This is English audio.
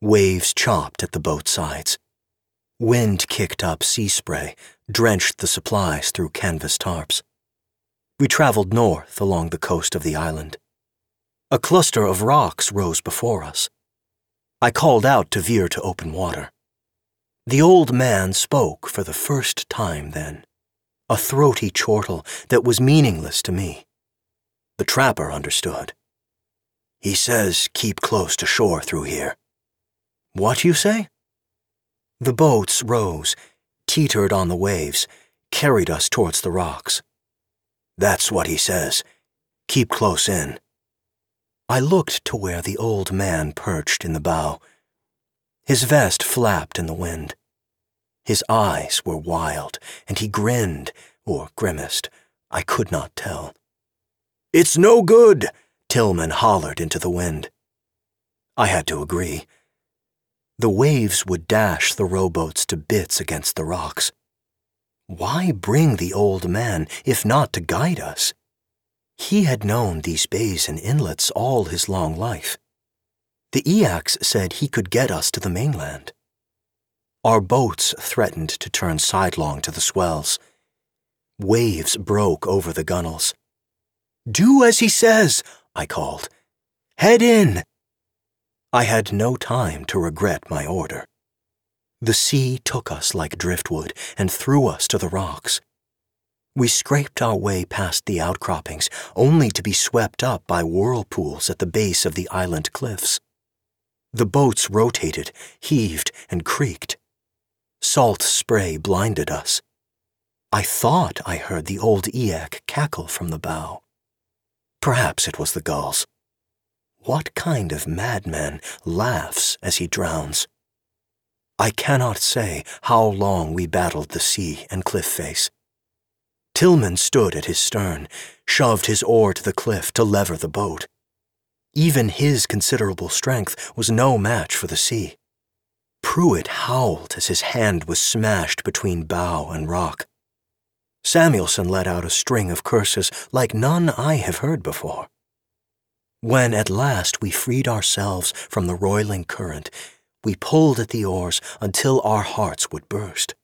Waves chopped at the boat sides. Wind kicked up sea spray, drenched the supplies through canvas tarps. We traveled north along the coast of the island. A cluster of rocks rose before us. I called out to veer to open water. The old man spoke for the first time then, a throaty chortle that was meaningless to me. The trapper understood. He says keep close to shore through here. What you say? The boats rose, teetered on the waves, carried us towards the rocks. That's what he says. Keep close in. I looked to where the old man perched in the bow. His vest flapped in the wind. His eyes were wild, and he grinned, or grimaced. I could not tell. It's no good, Tillman hollered into the wind. I had to agree. The waves would dash the rowboats to bits against the rocks. Why bring the old man if not to guide us? He had known these bays and inlets all his long life. The Eyaks said he could get us to the mainland. Our boats threatened to turn sidelong to the swells. Waves broke over the gunwales. Do as he says, I called. Head in! I had no time to regret my order. The sea took us like driftwood and threw us to the rocks. We scraped our way past the outcroppings, only to be swept up by whirlpools at the base of the island cliffs. The boats rotated, heaved, and creaked. Salt spray blinded us. I thought I heard the old Eyak cackle from the bow. Perhaps it was the gulls. What kind of madman laughs as he drowns? I cannot say how long we battled the sea and cliff face. Tillman stood at his stern, shoved his oar to the cliff to lever the boat. Even his considerable strength was no match for the sea. Pruitt howled as his hand was smashed between bow and rock. Samuelson let out a string of curses like none I have heard before. When at last we freed ourselves from the roiling current, we pulled at the oars until our hearts would burst.